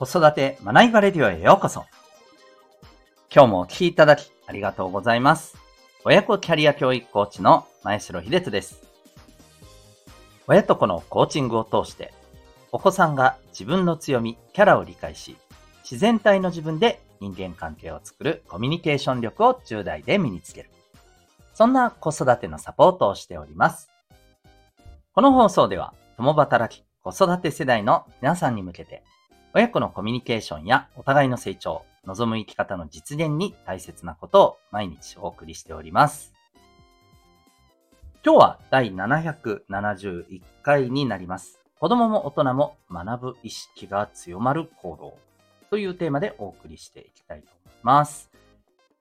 子育て学びバレディオへようこそ。今日もお聴きいただきありがとうございます。親子キャリア教育コーチの前城秀人です。親と子のコーチングを通して、お子さんが自分の強み、キャラを理解し、自然体の自分で人間関係を作るコミュニケーション力を10代で身につける。そんな子育てのサポートをしております。この放送では、共働き、子育て世代の皆さんに向けて、親子のコミュニケーションやお互いの成長、望む生き方の実現に大切なことを毎日お送りしております。今日は第771回になります。子供も大人も学ぶ意識が強まる行動というテーマでお送りしていきたいと思います。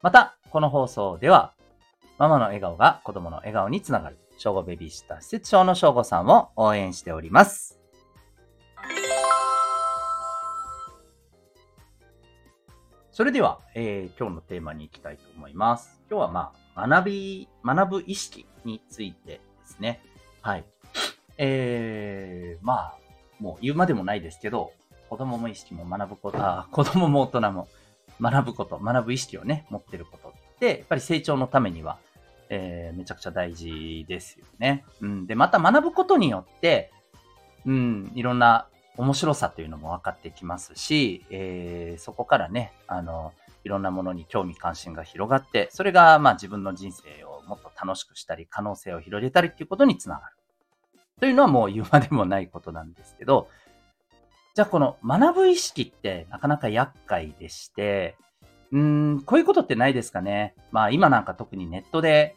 また、この放送では、ママの笑顔が子供の笑顔につながる、小5ベビーシッター施設長の小5さんを応援しております。それでは、えー、今日のテーマに行きたいと思います。今日はまあ、学び、学ぶ意識についてですね。はい。えー、まあ、もう言うまでもないですけど、子供も意識も学ぶこと、あ、子供も大人も学ぶこと、学ぶ意識をね、持ってることって、やっぱり成長のためには、えー、めちゃくちゃ大事ですよね。うん。で、また学ぶことによって、うん、いろんな面白さというのも分かってきますし、えー、そこからね、あの、いろんなものに興味関心が広がって、それがまあ自分の人生をもっと楽しくしたり、可能性を広げたりっていうことにつながる。というのはもう言うまでもないことなんですけど、じゃあこの学ぶ意識ってなかなか厄介でして、うーん、こういうことってないですかね。まあ今なんか特にネットで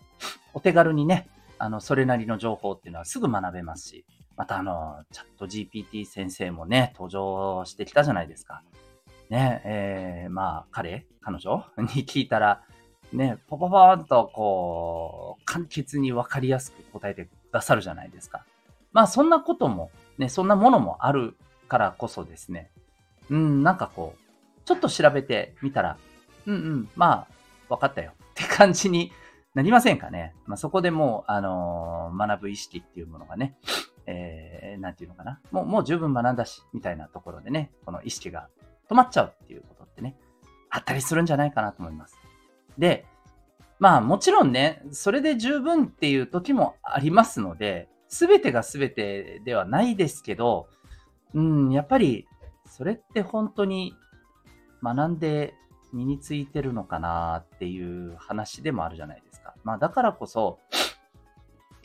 お手軽にね、あの、それなりの情報っていうのはすぐ学べますし、またあの、チャット GPT 先生もね、登場してきたじゃないですか。ね、えー、まあ、彼、彼女？に聞いたら、ね、ポポポーンとこう、簡潔にわかりやすく答えてくださるじゃないですか。まあ、そんなことも、ね、そんなものもあるからこそですね、うん、なんかこう、ちょっと調べてみたら、うんうん、まあ、わかったよって感じになりませんかね。まあ、そこでもう、あのー、学ぶ意識っていうものがね、えー、なんていうのかな。もう、もう十分学んだし、みたいなところでね、この意識が止まっちゃうっていうことってね、あったりするんじゃないかなと思います。で、まあもちろんね、それで十分っていう時もありますので、すべてがすべてではないですけど、うん、やっぱり、それって本当に学んで身についてるのかなっていう話でもあるじゃないですか。まあだからこそ、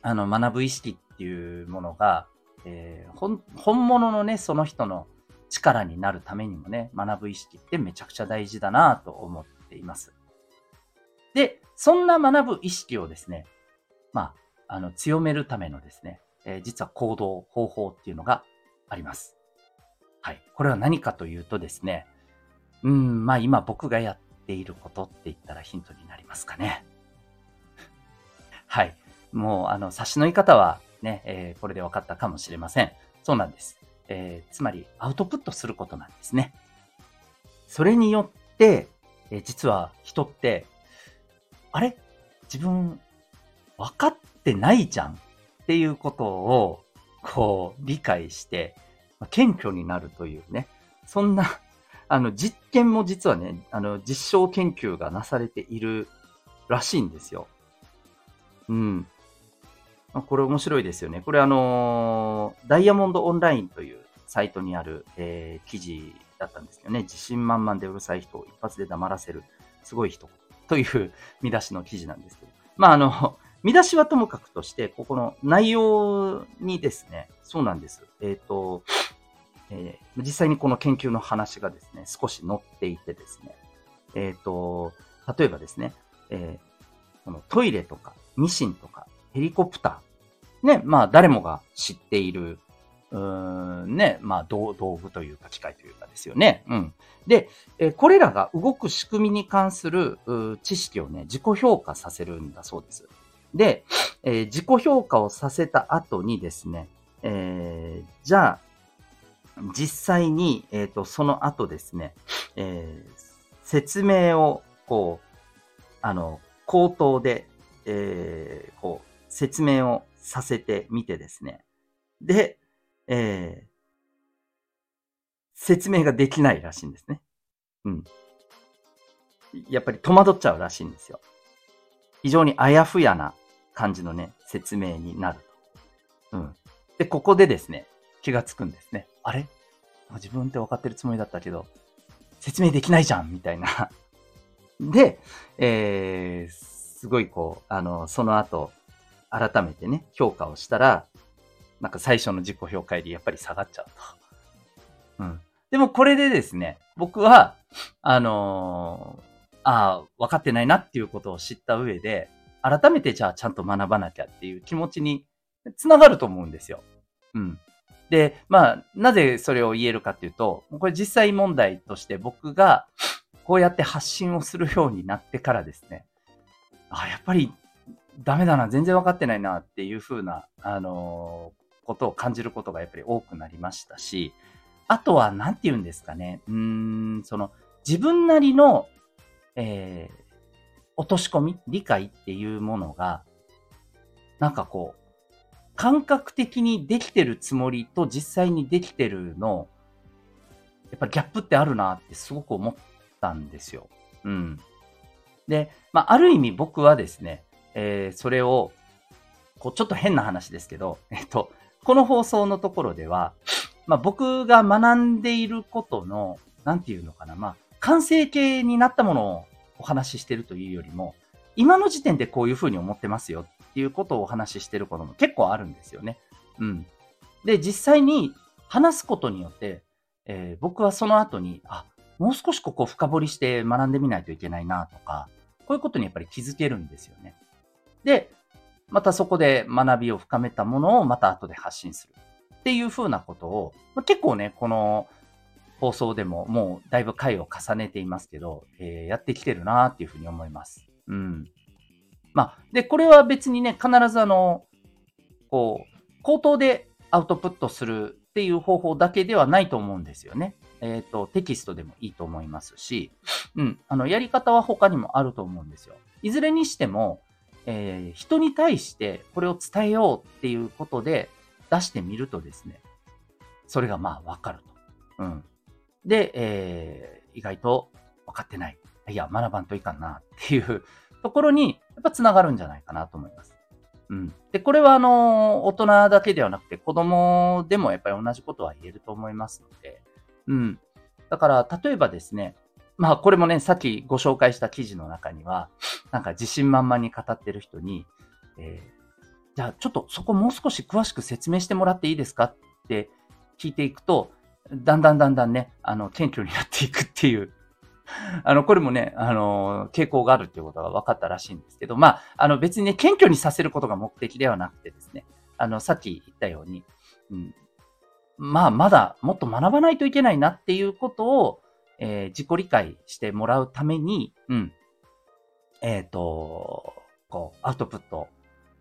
あの、学ぶ意識っていうものが、えー、本物のね、その人の力になるためにもね、学ぶ意識ってめちゃくちゃ大事だなと思っています。で、そんな学ぶ意識をですね、まあ、あの、強めるためのですね、えー、実は行動、方法っていうのがあります。はい。これは何かというとですね、うん、まあ今僕がやっていることって言ったらヒントになりますかね。もう、あの、差しの言い方はね、えー、これで分かったかもしれません。そうなんです。えー、つまり、アウトプットすることなんですね。それによって、えー、実は人って、あれ？自分、分かってないじゃんっていうことを、こう、理解して、まあ、謙虚になるというね、そんな、あの、実験も実はね、あの、実証研究がなされているらしいんですよ。うん。まこれ面白いですよね。これあのー、ダイヤモンドオンラインというサイトにある、えー、記事だったんですよね。自信満々でうるさい人を一発で黙らせる、すごい人という見出しの記事なんですけど。まああの、見出しはともかくとして、ここの内容にですね、そうなんです。えっ、ー、と、えー、実際にこの研究の話がですね、少し載っていてですね、えっ、ー、と、例えばですね、えー、このトイレとかミシンとかヘリコプター。ね、まあ誰もが知っている、うーん、ね、まあ道具というか機械というかですよね。うん。で、えこれらが動く仕組みに関する知識をね、自己評価させるんだそうです。で、えー、自己評価をさせた後にですね、えー、じゃあ、実際に、えっ、ー、と、その後ですね、え、説明を、こう、あの、口頭で、えー、こう、説明をさせてみてですね。で、えー、説明ができないらしいんですね。うん。やっぱり戸惑っちゃうらしいんですよ。非常にあやふやな感じのね、説明になると。うん。で、ここでですね、気がつくんですね。あれ？自分って分かってるつもりだったけど、説明できないじゃんみたいなで、えー、すごいこう、あの、その後、改めてね、評価をしたら、なんか最初の自己評価よりやっぱり下がっちゃうと。うん。でもこれでですね、僕は、あのー、ああ、分かってないなっていうことを知った上で、改めてじゃあちゃんと学ばなきゃっていう気持ちにつながると思うんですよ。うん。で、まあ、なぜそれを言えるかっていうと、これ実際問題として僕がこうやって発信をするようになってからですね、あ、やっぱりダメだな、全然分かってないなっていうふうな、あのー、ことを感じることがやっぱり多くなりましたし、あとは、なんて言うんですかね、うん、その、自分なりの、えー、落とし込み、理解っていうものが、なんかこう、感覚的にできてるつもりと実際にできてるの、やっぱりギャップってあるなってすごく思ったんですよ。うん。で、まあ、ある意味僕はですね、えー、それを、こう、ちょっと変な話ですけど、えっと、この放送のところでは、まあ、僕が学んでいることの、なんていうのかな、まあ、完成形になったものをお話ししてるというよりも、今の時点でこういうふうに思ってますよっていうことをお話ししてることも結構あるんですよね。うん。で、実際に話すことによって、えー、僕はその後に、あ、もう少しここ深掘りして学んでみないといけないなとか、こういうことにやっぱり気づけるんですよね。で、またそこで学びを深めたものをまた後で発信する。っていうふうなことを、まあ、結構ね、この放送でももうだいぶ回を重ねていますけど、えー、やってきてるなっていうふうに思います。うん。まあ、で、これは別にね、必ずあの、こう、口頭でアウトプットするっていう方法だけではないと思うんですよね。えっ、ー、と、テキストでもいいと思いますし、うん、あの、やり方は他にもあると思うんですよ。いずれにしても、えー、人に対してこれを伝えようっていうことで出してみるとですね、それがまあわかると。うん。で、えー、意外と分かってない。いや、学ばんといかんなっていうところに、やっぱ繋がるんじゃないかなと思います。うん。で、これはあの、大人だけではなくて子供でもやっぱり同じことは言えると思いますので、うん。だから、例えばですね、まあこれもね、さっきご紹介した記事の中には、なんか自信満々に語ってる人に、えー、じゃあちょっとそこもう少し詳しく説明してもらっていいですかって聞いていくと、だんだんだんだんね、あの、謙虚になっていくっていう。あの、これもね、あの、傾向があるっていうことが分かったらしいんですけど、まあ、あの、別にね、謙虚にさせることが目的ではなくてですね、あの、さっき言ったように、うん、まあ、まだもっと学ばないといけないなっていうことを、えー、自己理解してもらうために、うん、えっ、ー、と、こう、アウトプット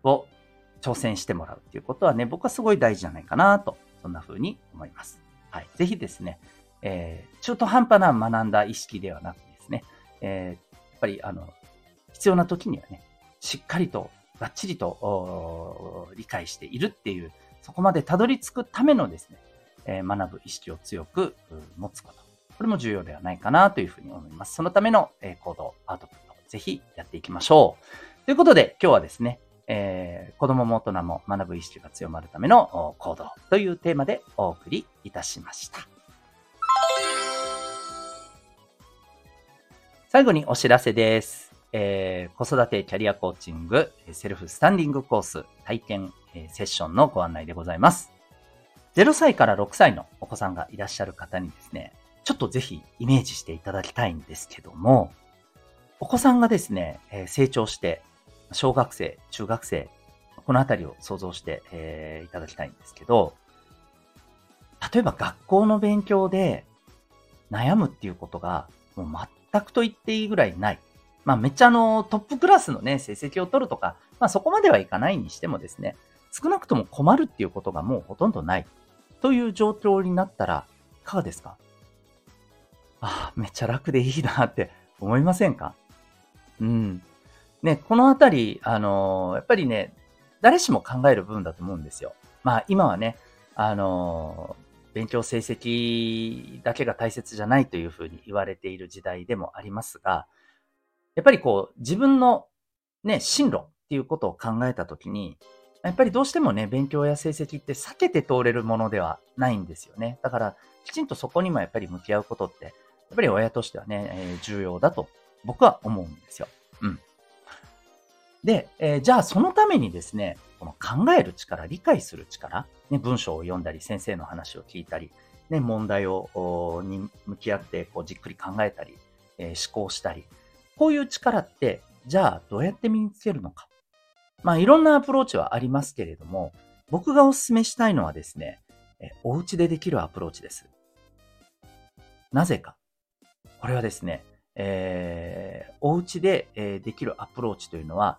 を挑戦してもらうっていうことはね、僕はすごい大事じゃないかなと、そんな風に思います。はい。ぜひですね、えー、中途半端な学んだ意識ではなくですね、えー、やっぱり、あの、必要な時にはね、しっかりと、がっちりと理解しているっていう、そこまでたどり着くためのですね、えー、学ぶ意識を強く持つこと。これも重要ではないかなというふうに思います。そのための、え、行動、アウトプット、ぜひやっていきましょう。ということで、今日はですね、えー、子供も大人も学ぶ意識が強まるための行動というテーマでお送りいたしました。最後にお知らせです。えー、子育てキャリアコーチング、セルフスタンディングコース体験、えー、セッションのご案内でございます。0歳から6歳のお子さんがいらっしゃる方にですね、ちょっとぜひイメージしていただきたいんですけども、お子さんがですね、えー、成長して、小学生、中学生、このあたりを想像して、えー、いただきたいんですけど、例えば学校の勉強で悩むっていうことがもう全くと言っていいぐらいない。まあめっちゃあのトップクラスのね、成績を取るとか、まあそこまではいかないにしてもですね、少なくとも困るっていうことがもうほとんどないという状況になったら、いかがですか？ああ、めっちゃ楽でいいなって思いませんか？うん。ね、このあたり、あのー、やっぱりね、誰しも考える部分だと思うんですよ。まあ今はね、あの勉強成績だけが大切じゃないというふうに言われている時代でもありますが、やっぱりこう、自分のね、進路っていうことを考えたときに、やっぱりどうしてもね、勉強や成績って避けて通れるものではないんですよね。だから、きちんとそこにもやっぱり向き合うことって、やっぱり親としてはね、えー、重要だと僕は思うんですよ。うん。で、えー、じゃあそのためにですね、この考える力、理解する力、ね、文章を読んだり、先生の話を聞いたり、ね、問題を、に向き合って、こう、じっくり考えたり、えー、思考したり、こういう力って、じゃあどうやって身につけるのか。まあ、いろんなアプローチはありますけれども、僕がお勧めしたいのはですね、えお家でできるアプローチです。なぜか。これはですね、えー、お家で、えー、できるアプローチというのは、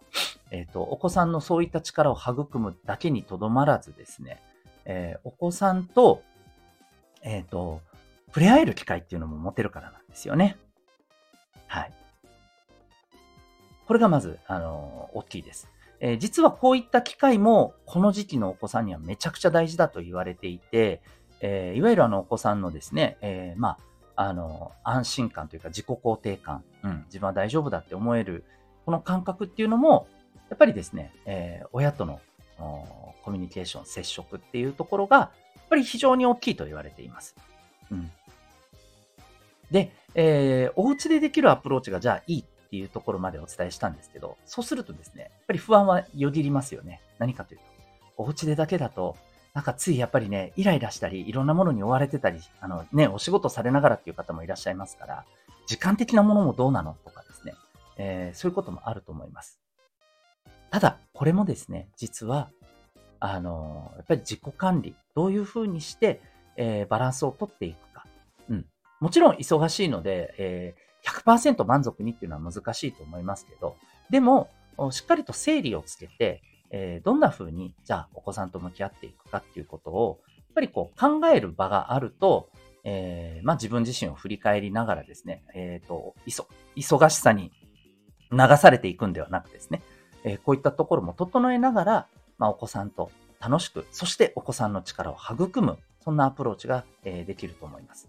えっ、ー、と、お子さんのそういった力を育むだけにとどまらずですね、えー、お子さんと、えっ、と、触れ合える機会っていうのも持てるからなんですよね。はい。これがまず、あの大きいです。えー、実はこういった機会も、この時期のお子さんにはめちゃくちゃ大事だと言われていて、えー、いわゆるあのお子さんのですね、えー、まあ、あの、安心感というか自己肯定感、うん、自分は大丈夫だって思える、この感覚っていうのも、やっぱりですね、えー、親とのコミュニケーション、接触っていうところが、やっぱり非常に大きいと言われています。うん。で、えー、お家でできるアプローチがじゃあいいっていうところまでお伝えしたんですけど、そうするとですね、やっぱり不安はよぎりますよね。何かというと、お家でだけだと、なんかついやっぱりね、イライラしたり、いろんなものに追われてたり、あのね、お仕事されながらっていう方もいらっしゃいますから、時間的なものもどうなのとかですね、えー、そういうこともあると思います。ただ、これもですね、実は、あの、やっぱり自己管理、どういうふうにして、えー、バランスをとっていくか。うん。もちろん忙しいので、えー、100%満足にっていうのは難しいと思いますけど、でも、しっかりと整理をつけて、えー、どんな風に、じゃあお子さんと向き合っていくかっていうことを、やっぱりこう考える場があると、えー、まあ自分自身を振り返りながらですね、えっ、ー、と、忙しさに流されていくんではなくですね、えー、こういったところも整えながら、まあお子さんと楽しく、そしてお子さんの力を育む、そんなアプローチが、えー、できると思います。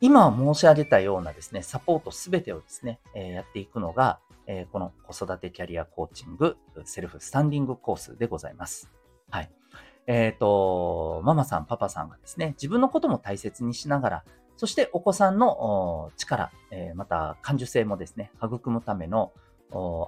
今申し上げたようなですね、サポートすべてをですね、えー、やっていくのが、えー、この子育てキャリアコーチングセルフスタンディングコースでございます。はい。えっ、ー、と、ママさん、パパさんがですね、自分のことも大切にしながら、そしてお子さんの力、えー、また感受性もですね、育むための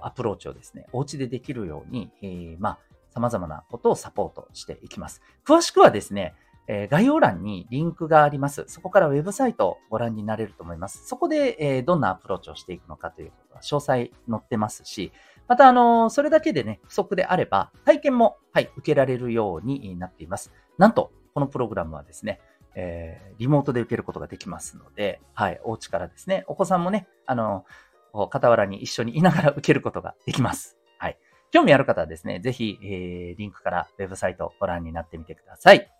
アプローチをですね、お家でできるように、えー、まあ、様々なことをサポートしていきます。詳しくはですね、え、概要欄にリンクがあります。そこからウェブサイトをご覧になれると思います。そこで、え、どんなアプローチをしていくのかということは詳細載ってますし、また、あの、それだけでね、不足であれば、体験も、はい、受けられるようになっています。なんと、このプログラムはですね、えー、リモートで受けることができますので、はい、お家からですね、お子さんもね、あの、傍らに一緒にいながら 受けることができます。はい。興味ある方はですね、ぜひ、えー、リンクからウェブサイトをご覧になってみてください。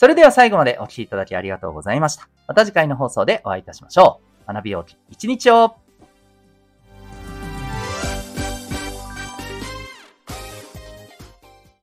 それでは最後までお聴きいただきありがとうございました。また次回の放送でお会いいたしましょう。学びよう一日を